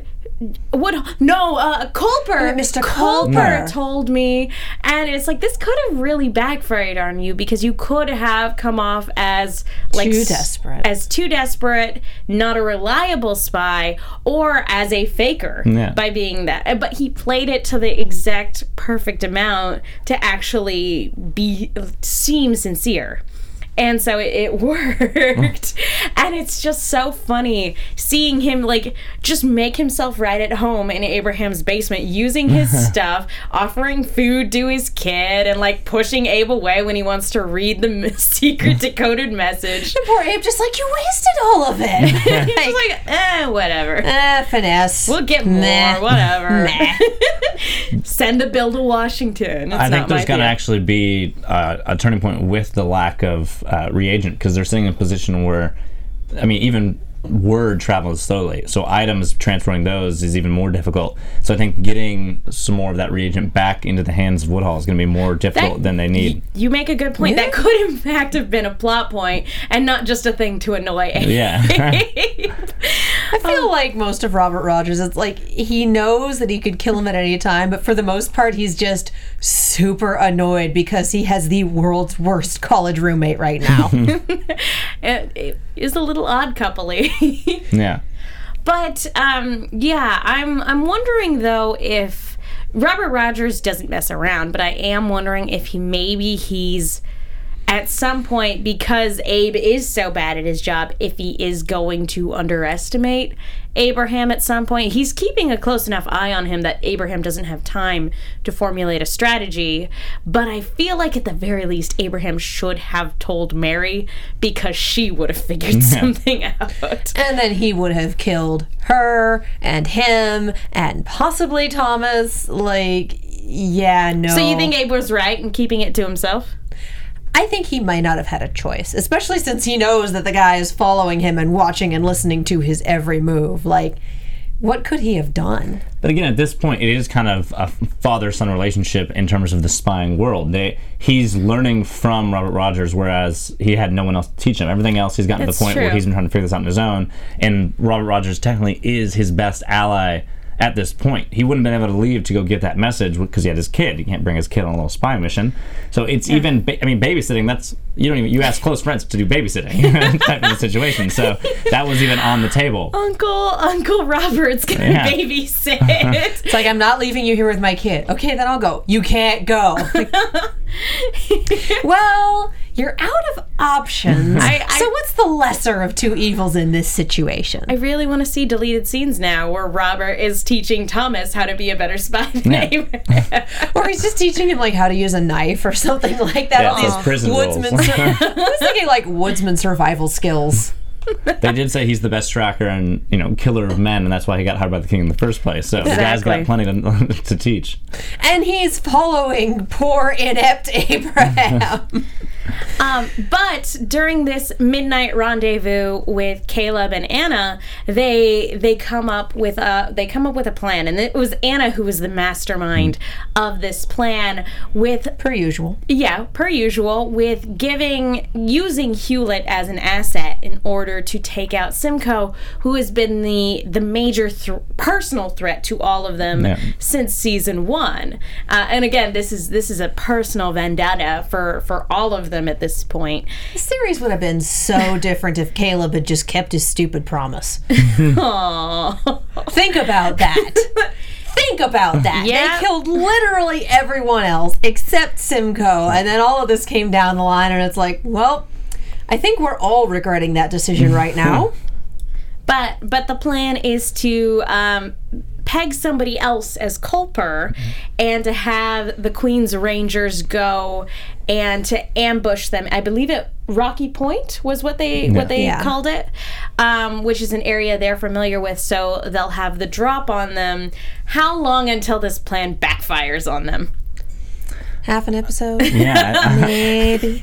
what no uh Culper Uh, Mr. Culper Culper. told me and it's like this could have really backfired on you because you could have come off as like Too desperate. as too desperate not a reliable spy or as a faker Yeah. by being that Uh, but he played it to the exact perfect amount to actually be seem sincere and so it, it worked and it's just so funny seeing him like just make himself right at home in abraham's basement using his stuff offering food to his kid and like pushing abe away when he wants to read the secret decoded message Poor Abe, just like you wasted all of it. He's just like eh whatever Eh, finesse. We'll get more, Meh. whatever. Meh. Send the bill to Washington. It's I think not there's going to actually be uh, a turning point with the lack of uh, reagent because they're sitting in a position where, I mean, even word travels slowly. So items transferring those is even more difficult. So I think getting some more of that reagent back into the hands of Woodhull is going to be more difficult than they need. Y- You make a good point. That could, in fact, have been a plot point and not just a thing to annoy Abe. yeah. I feel um, like most of Robert Rogers, it's like he knows that he could kill him at any time, but for the most part, he's just super annoyed because he has the world's worst college roommate right now. it, it is a little odd coupley. yeah. But um, yeah, I'm I'm wondering though if Robert Rogers doesn't mess around, but I am wondering if he maybe he's at some point because Abe is so bad at his job, if he is going to underestimate Abraham at some point. He's keeping a close enough eye on him that Abraham doesn't have time to formulate a strategy. But I feel like at the very least, Abraham should have told Mary because she would have figured something out. and then he would have killed her and him and possibly Thomas. Like, yeah, no. So you think Abe was right in keeping it to himself? I think he might not have had a choice, especially since he knows that the guy is following him and watching and listening to his every move. Like, what could he have done? But again, at this point, it is kind of a father-son relationship in terms of the spying world. They, he's learning from Robert Rogers, whereas he had no one else to teach him. Everything else, he's gotten to the point where he's been trying to figure this out on his own. And Robert Rogers technically is his best ally at this point. He wouldn't have been able to leave to go get that message because he had his kid. He can't bring his kid on a little spy mission. So it's even, ba- I mean, babysitting. That's you don't even you ask close friends to do babysitting type of a situation. So that was even on the table. Uncle Uncle Robert's gonna Yeah. babysit. It's like, I'm not leaving you here with my kid. Okay, then I'll go. You can't go. Like, well, You're out of options. I- I- so what's the lesser of two evils in this situation? I really want to see deleted scenes now where Robert is teaching Thomas how to be a better spy than Yeah. Abraham. or he's just teaching him like how to use a knife or something like that. Yeah, All it's those these prison woodsman. I was thinking like woodsman survival skills. They did say he's the best tracker and you know killer of men, and that's why he got hired by the king in the first place. So the guy's got plenty to, to teach. And he's following poor inept Abraham. Um, but during this midnight rendezvous with Caleb and Anna, they they come up with a they come up with a plan, and it was Anna who was the mastermind of this plan. With per usual. yeah, per usual, with giving using Hewlett as an asset in order to take out Simcoe, who has been the the major thr personal threat to all of them Yeah. since season one. Uh, and again, this is this is a personal vendetta for for all of them at this point. The series would have been so different if Caleb had just kept his stupid promise. Think about that. Think about that. They killed literally everyone else except Simcoe, and then all of this came down the line, and it's like, well, I think we're all regretting that decision right now. But but the plan is to um, peg somebody else as culper, and to have the Queen's Rangers go and to ambush them. I believe it Rocky Point was what they what they Yeah. called it, um, which is an area they're familiar with. So they'll have the drop on them. How long until this plan backfires on them? Half an episode, Yeah, I, maybe.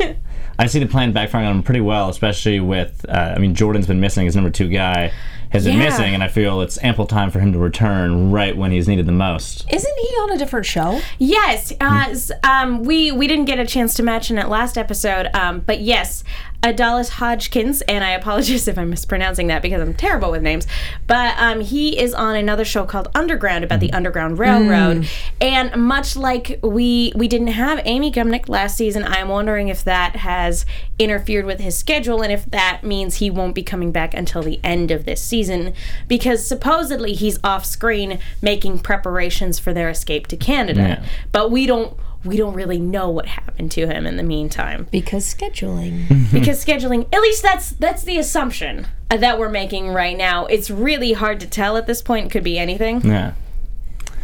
I see the plan backfiring on him pretty well, especially with uh, I mean Jordan's been missing his number two guy has been Yeah. missing, and I feel it's ample time for him to return right when he's needed the most. Isn't he on a different show? Yes, uh, s- um, we we didn't get a chance to mention it last episode, um, but yes, Adalis Hodgkins, and I apologize if I'm mispronouncing that because I'm terrible with names, but um, he is on another show called Underground about the Underground Railroad, and much like we we didn't have Amy Gumenick last season, I'm wondering if that has interfered with his schedule and if that means he won't be coming back until the end of this season, because supposedly he's off screen making preparations for their escape to Canada, Yeah. but we don't. We don't really know what happened to him in the meantime Because scheduling. because scheduling at least that's that's the assumption uh, that we're making right now it's really hard to tell at this point it could be anything Yeah.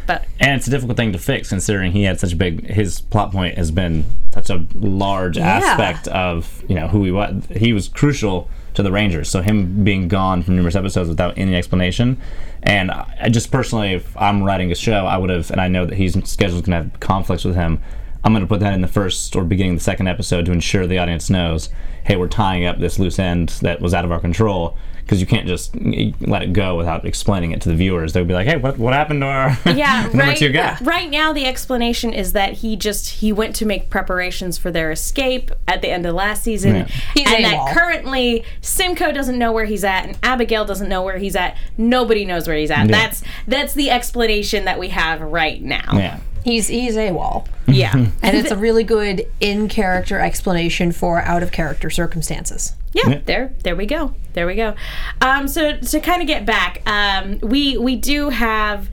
but And it's a difficult thing to fix considering he had such a big his plot point has been such a large aspect of, you know, who he was. He was crucial to the Rangers. So him being gone from numerous episodes without any explanation. And I just personally if I'm writing a show, I would have and I know that he's schedule's gonna have conflicts with him. I'm going to put that in the first or beginning of the second episode to ensure the audience knows, hey, we're tying up this loose end that was out of our control because you can't just let it go without explaining it to the viewers. They'll be like, hey, what what happened to our yeah number right, two guy? right now the explanation is that he just he went to make preparations for their escape at the end of last season Yeah. He's and AWOL. that currently simcoe doesn't know where he's at and abigail doesn't know where he's at nobody knows where he's at Yeah. that's that's the explanation that we have right now Yeah. He's he's AWOL. yeah And it's a really good in character explanation for out of character circumstances. Yeah, Yeah. there, there we go, there we go. Um, so to kind of get back, um, we we do have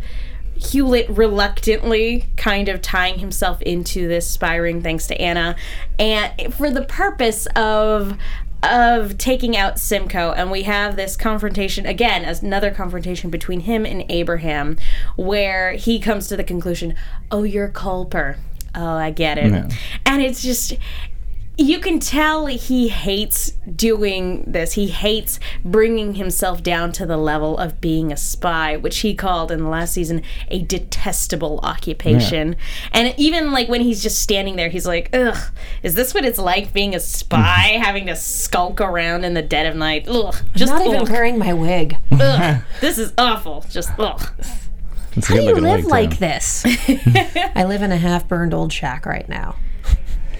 Hewlett reluctantly kind of tying himself into this spy ring thanks to Anna, and for the purpose of of taking out Simcoe, and we have this confrontation again, as another confrontation between him and Abraham, where he comes to the conclusion, "Oh, you're Culper." Oh, I get it. And it's just you can tell he hates doing this. He hates bringing himself down to the level of being a spy, which he called in the last season a detestable occupation. And even like when he's just standing there, he's like, "Ugh, is this what it's like being a spy, having to skulk around in the dead of night? Ugh, just Not even wearing my wig. ugh, this is awful. Just ugh." It's How do you live like too. this? I live in a half burned old shack right now.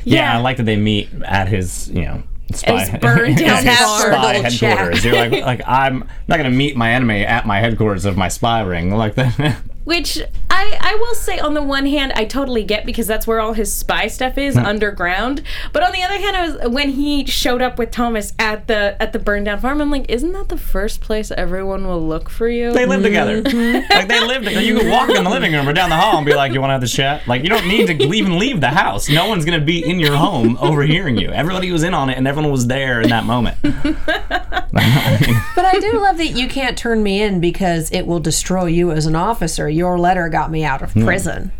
Yeah, I like that they meet at his, you know, spy, His burned down his spy Old shack. headquarters. You're like, like I'm not gonna meet my enemy at my headquarters of my spy ring like that. which I, I will say on the one hand I totally get because that's where all his spy stuff is underground. But on the other hand, I was when he showed up with Thomas at the at the burned down farm, I'm like, isn't that the first place everyone will look for you? They live together. Mm-hmm. like they live together. You can walk in the living room or down the hall and be like, "You want to have the chat?" Like you don't need to even leave the house. No one's gonna be in your home overhearing you. Everybody was in on it, and everyone was there in that moment. But I do love that you can't turn me in because it will destroy you as an officer. Your letter got me out of hmm. prison.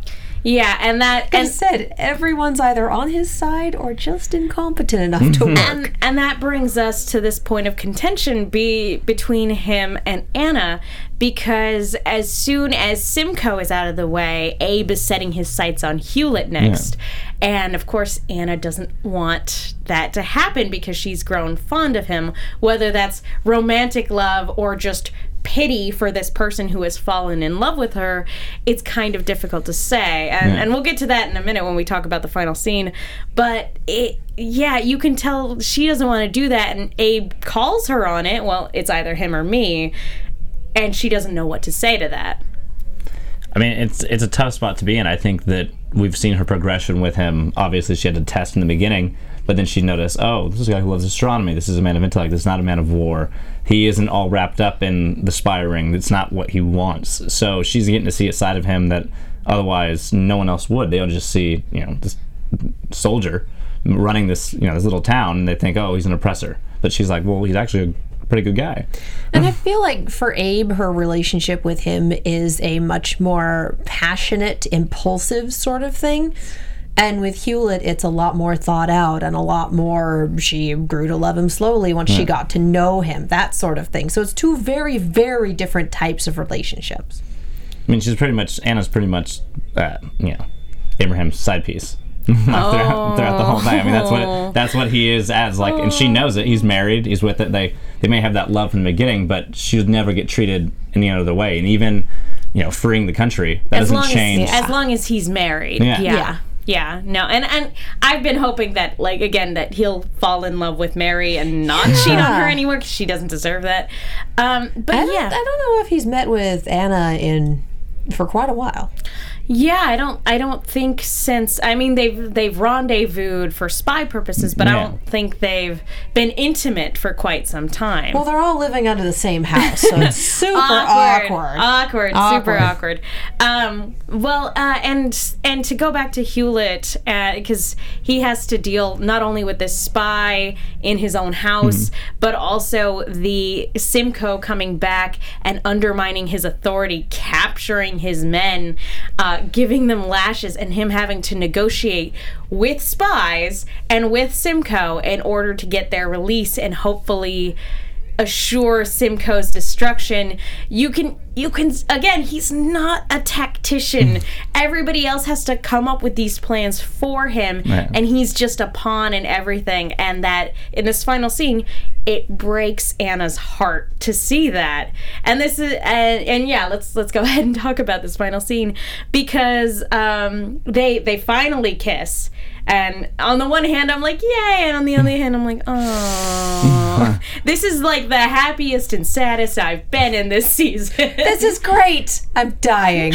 yeah, and that I and said everyone's either on his side or just incompetent enough to mm-hmm. work. and and that brings us to this point of contention be between him and Anna because as soon as Simcoe is out of the way, Abe is setting his sights on Hewlett next. And of course, Anna doesn't want that to happen because she's grown fond of him, whether that's romantic love or just pity for this person who has fallen in love with her, it's kind of difficult to say. And, and we'll get to that in a minute when we talk about the final scene. But it, yeah, you can tell she doesn't want to do that. And Abe calls her on it. Well, it's either him or me. And she doesn't know what to say to that. I mean, it's it's a tough spot to be in. I think that we've seen her progression with him. Obviously, she had to test in the beginning, but then she noticed, oh, this is a guy who loves astronomy. This is a man of intellect. This is not a man of war. He isn't all wrapped up in the spy ring. It's not what he wants. So she's getting to see a side of him that otherwise no one else would. They'll just see, you know, this soldier running this, you know, this little town, and they think, oh, he's an oppressor. But she's like, well, he's actually a pretty good guy. And I feel like for Abe, her relationship with him is a much more passionate, impulsive sort of thing. And with Hewlett, it's a lot more thought out and a lot more. She grew to love him slowly once she got to know him, that sort of thing. So it's two very, very different types of relationships. I mean, she's pretty much Anna's pretty much, uh, you know, Abraham's side piece throughout, throughout the whole thing. I mean, that's what that's what he is as like, and she knows it. He's married. He's with it. They they may have that love from the beginning, but she'll never get treated any other way. And even, you know, freeing the country that as doesn't long change. as as long as he's married. Yeah. Yeah. Yeah. Yeah. no, and and I've been hoping that, like, again, that he'll fall in love with Mary and not cheat on her anymore because she doesn't deserve that. Um, but I yeah, I don't know if he's met with Anna in for quite a while. Yeah, I don't, I don't think since. I mean, they've they've rendezvoused for spy purposes, but I don't think they've been intimate for quite some time. Well, they're all living under the same house, so it's super awkward. awkward, super Awkward. awkward. Um, well, uh, and and to go back to Hewlett, because he has to deal not only with this spy in his own house, but also the Simcoe coming back and undermining his authority, capturing his men, uh, Uh, giving them lashes, and him having to negotiate with spies and with Simcoe in order to get their release and hopefully assure Simcoe's destruction. You can you can again, he's not a tactician. Everybody else has to come up with these plans for him Right. and he's just a pawn in everything and that in this final scene it breaks Anna's heart to see that. And this is and, and yeah, let's let's go ahead and talk about this final scene because um they they finally kiss and on the one hand, I'm like, yay. And on the other hand, I'm like, oh. this is like the happiest and saddest I've been in this season. This is great. I'm dying.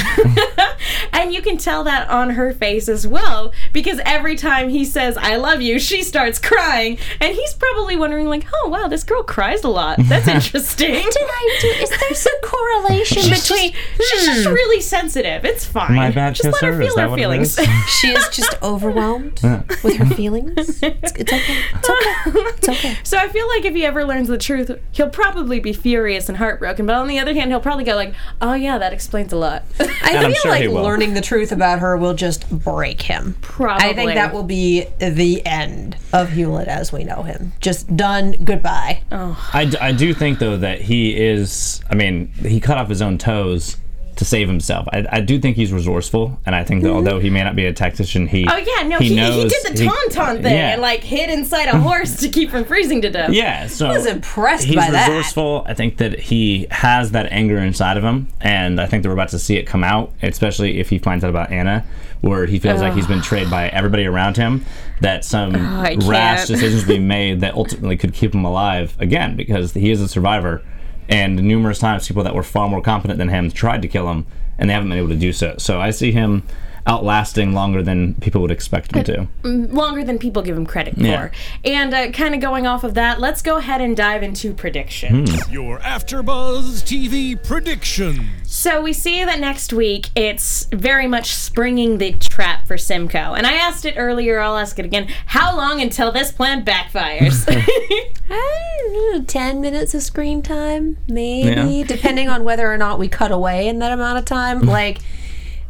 and you can tell that on her face as well, because every time he says, I love you, she starts crying. And he's probably wondering, like, oh, wow, this girl cries a lot. That's interesting. Did I do? Is there some correlation Between, hmm. she's just really sensitive. It's fine. My bad Just let her feel her feelings. She is just overwhelmed with her feelings. It's, it's okay. It's okay. It's okay. So I feel like if he ever learns the truth, he'll probably be furious and heartbroken. But on the other hand, he'll probably go like, "Oh yeah, that explains a lot." I I'm feel sure like learning the truth about her will just break him. Probably. I think that will be the end of Hewlett as we know him. Just done. Goodbye. I, d- I do think though that he is. I mean, he cut off his own toes to save himself. I, I do think he's resourceful, and I think that although he may not be a tactician, he Mm-hmm. oh yeah, no, he, he, knows did the tauntaun thing yeah. and like hid inside a horse to keep from freezing to death. Yeah, so I was impressed he's by that. resourceful. I think that he has that anger inside of him, and I think that we're about to see it come out, especially if he finds out about Anna, where he feels like he's been betrayed by everybody around him. That some I rash decisions be made that ultimately could keep him alive again, because he is a survivor, and numerous times people that were far more competent than him tried to kill him, and they haven't been able to do so. So I see him outlasting longer than people would expect him to. longer than people give him credit for. And uh, kind of going off of that, let's go ahead and dive into predictions. Your AfterBuzz TV predictions. So we see that next week it's very much springing the trap for Simcoe. And I asked it earlier, I'll ask it again. How long until this plan backfires? I know, 10 minutes of screen time, maybe, Yeah. depending on whether or not we cut away in that amount of time. like,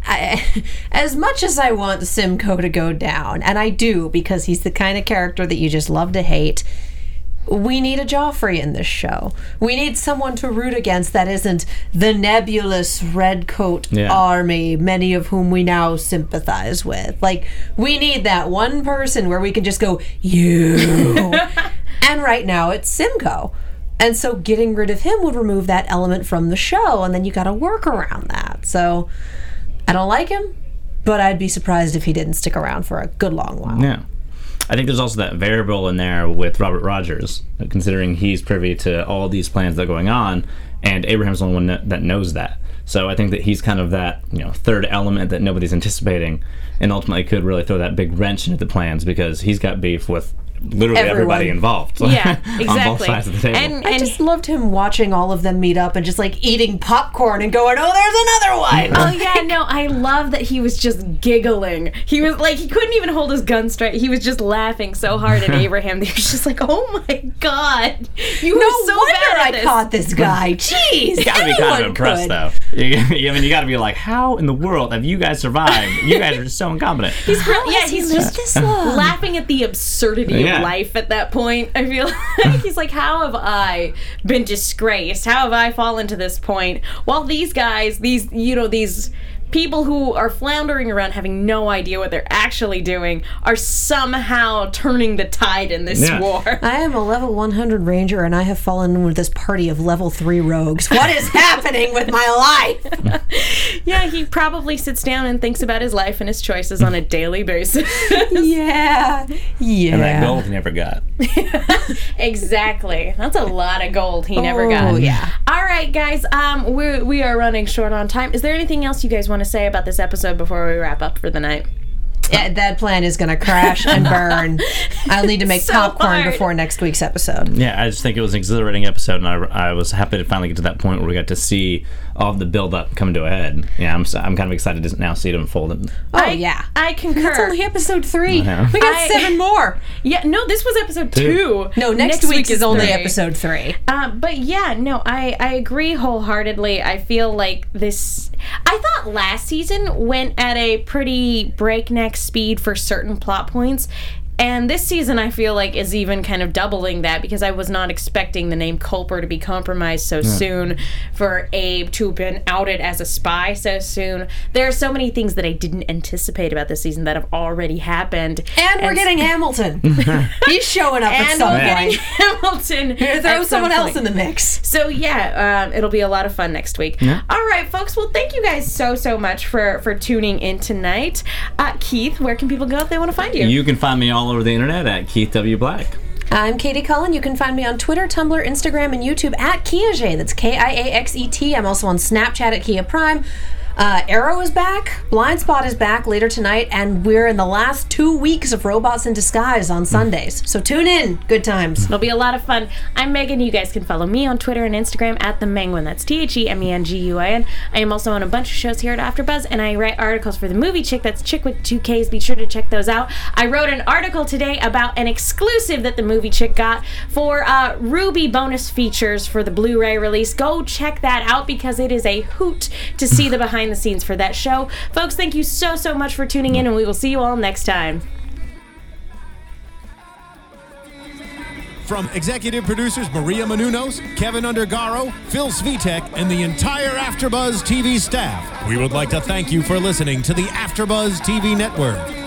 I, as much as I want Simcoe to go down, and I do because he's the kind of character that you just love to hate, we need a Joffrey in this show. We need someone to root against that isn't the nebulous redcoat Yeah. army, many of whom we now sympathize with. Like, we need that one person where we can just go, you. and right now it's Simcoe. And so getting rid of him would remove that element from the show, and then you got to work around that. So I don't like him, but I'd be surprised if he didn't stick around for a good long while. Yeah. I think there's also that variable in there with Robert Rogers, considering he's privy to all these plans that are going on, and Abraham's the only one that, knows that. So I think that he's kind of that you know third element that nobody's anticipating, and ultimately could really throw that big wrench into the plans because he's got beef with literally Everyone. everybody involved. yeah, on exactly. both sides of the table. And, I and just loved him watching all of them meet up and just like eating popcorn and going, "Oh, there's another one." Oh yeah, no, I love that he was just giggling. He was like he couldn't even hold his gun straight. He was just laughing so hard at Abraham. He was just like, "Oh my god, you no were so wonder bad at I this." caught this guy. Jeez, you gotta be kind of impressed could. though. You, I mean, you gotta be like, how in the world have you guys survived? You guys are just so incompetent. He's real, yeah, has he's just this laughing at the absurdity Yeah. Of life at that point. I feel like he's like, "How have I been disgraced? How have I fallen to this point?" While these guys, these you know, these people who are floundering around having no idea what they're actually doing are somehow turning the tide in this Yeah. war. I am a level 100 ranger and I have fallen in with this party of level 3 rogues. What is happening with my life? Yeah, he probably sits down and thinks about his life and his choices on a daily basis. yeah. Yeah. And that gold he never got. exactly. That's a lot of gold he never Oh, got. yeah. All right, guys. Um, we we are running short on time. Is there anything else you guys want to say about this episode before we wrap up for the night? Yeah, that plan is going to crash and burn. I'll need to make So popcorn hard. before next week's episode. Yeah, I just think it was an exhilarating episode, and I, I was happy to finally get to that point where we got to see all of the build up come to a head. Yeah, I'm, s- I'm kind of excited to now see it unfold. Oh, I, yeah. I concur. That's only episode three. know. We got I- seven more. yeah, no, this was episode two. Two. No, next, week, is only three. episode three. Uh, but yeah, no, I, I agree wholeheartedly. I feel like this. I thought last season went at a pretty breakneck speed for certain plot points. And this season, I feel like, is even kind of doubling that because I was not expecting the name Culper to be compromised so soon, for Abe to have been outed as a spy so soon. There are so many things that I didn't anticipate about this season that have already happened. And we're getting Hamilton. He's showing up at and some we're point. getting Hamilton. Throw at some someone else in the mix. So yeah, um, it'll be a lot of fun next week. All right, folks. Well, thank you guys so so much for for tuning in tonight. Uh, Keith, where can people go if they want to find you? You can find me all over the internet at Keith W. Black. I'm Katie Cullen. You can find me on Twitter, Tumblr, Instagram, and YouTube at Kiaxet. That's K I A X E T. I'm also on Snapchat at Kia Prime. Uh, Arrow is back. Blind Spot is back later tonight, and we're in the last two weeks of Robots in Disguise on Sundays. So tune in. Good times. It'll be a lot of fun. I'm Megan. You guys can follow me on Twitter and Instagram at the Menguin. That's T H E M E N G U I N. I am also on a bunch of shows here at AfterBuzz, and I write articles for the Movie Chick. That's Chick with two Ks. Be sure to check those out. I wrote an article today about an exclusive that the Movie Chick got for uh, Ruby bonus features for the Blu-ray release. Go check that out because it is a hoot to see the behind the scenes for that show. Folks, thank you so so much for tuning in, and we will see you all next time. From executive producers Maria Menounos, Kevin Undergaro, Phil Svitek, and the entire AfterBuzz TV staff, we would like to thank you for listening to the AfterBuzz TV network.